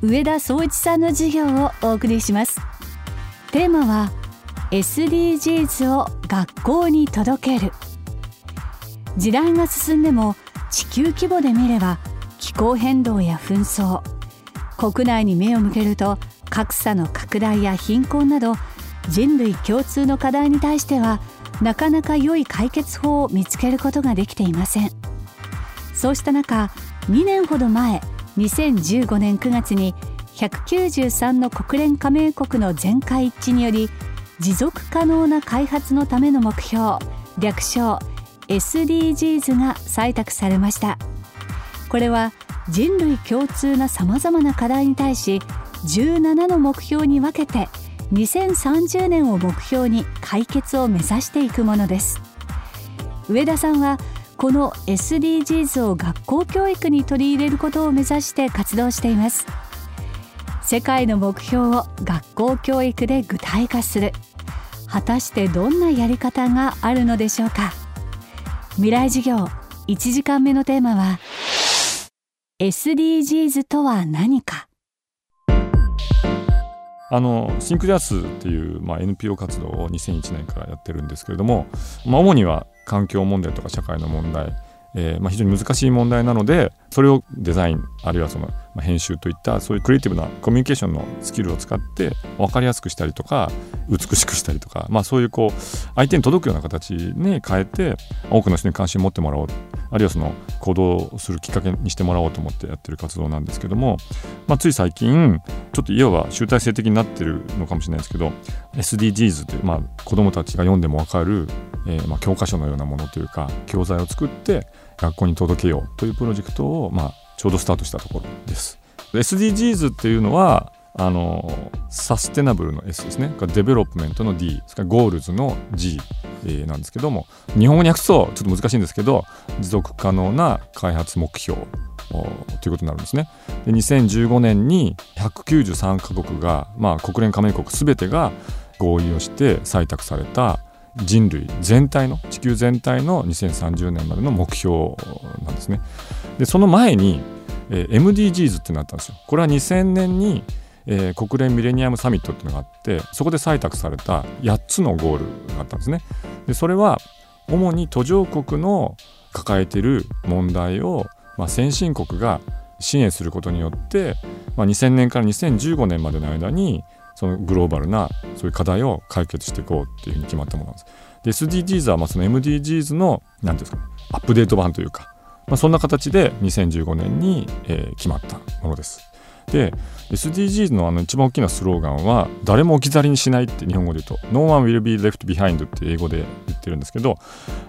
上田総一さんの授業をお送りします。テーマは SDGs を学校に届ける。時代が進んでも地球規模で見れば気候変動や紛争国内に目を向けると格差の拡大や貧困など人類共通の課題に対してはなかなか良い解決法を見つけることができていません。そうした中2年ほど前2015年9月に193の国連加盟国の全会一致により持続可能な開発のための目標略称 SDGs が採択されました。これは人類共通なさまざまな課題に対し17の目標に分けて2030年を目標に解決を目指していくものです。上田さんはこの SDGs を学校教育に取り入れることを目指して活動しています。世界の目標を学校教育で具体化する。果たしてどんなやり方があるのでしょうか。未来授業1時間目のテーマは SDGs とは何か。あのシンクジャスっていう、まあ、NPO 活動を2001年からやってるんですけれども、まあ、主には環境問題とか社会の問題、えーまあ、非常に難しい問題なのでそれをデザインあるいはその、編集といったそういうクリエイティブなコミュニケーションのスキルを使って分かりやすくしたりとか美しくしたりとか、まあ、そういうこう相手に届くような形に変えて多くの人に関心を持ってもらおうあるいはその行動するきっかけにしてもらおうと思ってやってる活動なんですけども、まあ、つい最近ちょっといわば集大成的になってるのかもしれないですけど SDGs という、まあ、子どもたちが読んでも分かる、えー、まあ教科書のようなものというか教材を作って学校に届けようというプロジェクトを、まあ、ちょうどスタートしたところです。SDGs っていうのはあの sustainable の S ですね。 development の D それから goals の G、えー、なんですけども。日本語に訳すとちょっと難しいんですけど持続可能な開発目標ということになるんですね。で2015年に193カ国が、まあ、国連加盟国全てが合意をして採択された人類全体の地球全体の2030年までの目標なんですねでその前に、えー、MDGs ってなったんですよこれは2000年にえー、国連ミレニアムサミットっていうのがあってそこで採択された8つのゴールがあったんですね。でそれは主に途上国の抱えている問題を、まあ、先進国が支援することによって、まあ、2000年から2015年までの間にそのグローバルなそういう課題を解決していこうっていうふうに決まったものなんです。で SDGs はまあその MDGs の何ていうんですかアップデート版というか、まあ、そんな形で2015年に、えー、決まったものです。で SDGs のあの一番大きなスローガンは誰も置き去りにしないって日本語で言うと No one will be left behind って英語で言ってるんですけど、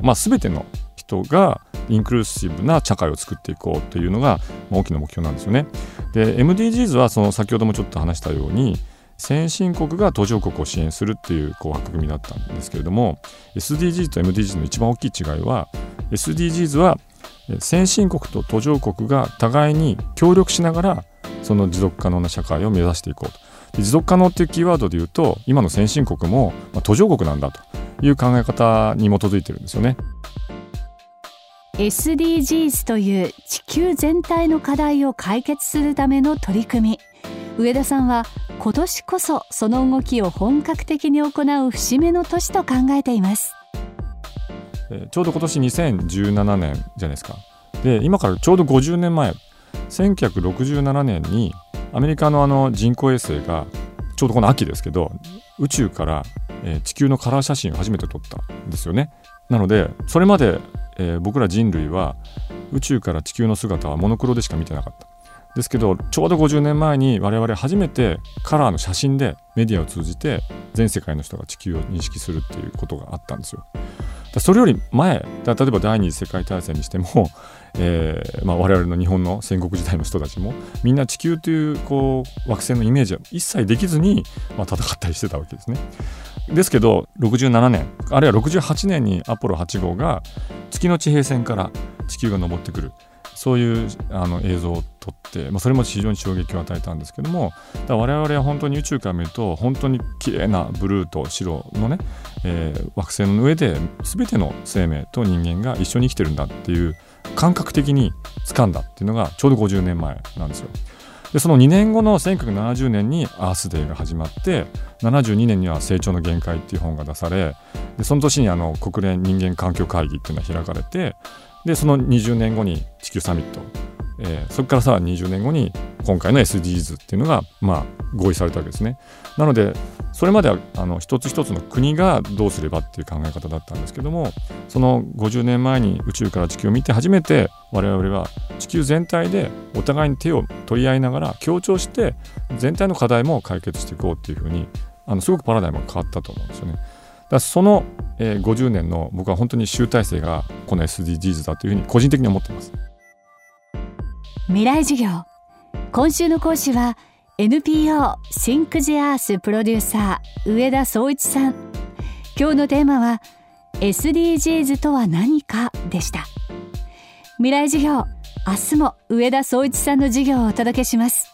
まあ、全ての人がインクルーシブな社会を作っていこうというのが大きな目標なんですよね。で MDGs はその先ほどもちょっと話したように先進国が途上国を支援するっていうこう枠組みだったんですけれども SDGs と MDGs の一番大きい違いは SDGs は先進国と途上国が互いに協力しながらその持続可能な社会を目指していこうと持続可能っていうキーワードで言うと今の先進国も、まあ、途上国なんだという考え方に基づいてるんですよね。SDGs という地球全体の課題を解決するための取り組み上田さんは今年こそその動きを本格的に行う節目の年と考えていますちょうど今年2017年じゃないですかで今からちょうど50年前1967年にアメリカのあの人工衛星がちょうどこの秋ですけど宇宙から、地球のカラー写真を初めて撮ったんですよね。なのでそれまで、えー、僕ら人類は宇宙から地球の姿はモノクロでしか見てなかった。ですけどちょうど50年前に我々初めてカラーの写真でメディアを通じて全世界の人が地球を認識するっていうことがあったんですよ。それより前例えば第二次世界大戦にしても、えーまあ、我々の日本の戦国時代の人たちもみんな地球という惑星のイメージは一切できずに、まあ、戦ったりしてたわけですね。ですけど67年あるいは68年にアポロ8号が月の地平線から地球が昇ってくるそういうあの映像を撮って、まあ、それも非常に衝撃を与えたんですけどもだ我々は本当に宇宙から見ると本当に綺麗なブルーと白のね、えー、惑星の上で全ての生命と人間が一緒に生きてるんだっていう感覚的に掴んだっていうのがちょうど50年前なんですよ。でその2年後の1970年にアースデーが始まって72年には成長の限界っていう本が出されでその年にあの国連人間環境会議っていうのが開かれてでその20年後に地球サミット、えー、そこからさ20年後に今回の SDGs っていうのが、まあ、合意されたわけですね。なのでそれまではあの一つ一つの国がどうすればっていう考え方だったんですけどもその50年前に宇宙から地球を見て初めて我々は地球全体でお互いに手を取り合いながら協調して全体の課題も解決していこうっていうふうにあのすごくパラダイムが変わったと思うんですよね。だその、えー、50年の僕は本当に集大成がこの SDGs だというふうに個人的に思っています。未来授業。今週の講師は NPO シンクジアースプロデューサー上田総一さん。今日のテーマは SDGs とは何かでした。未来授業明日も上田総一さんの授業をお届けします。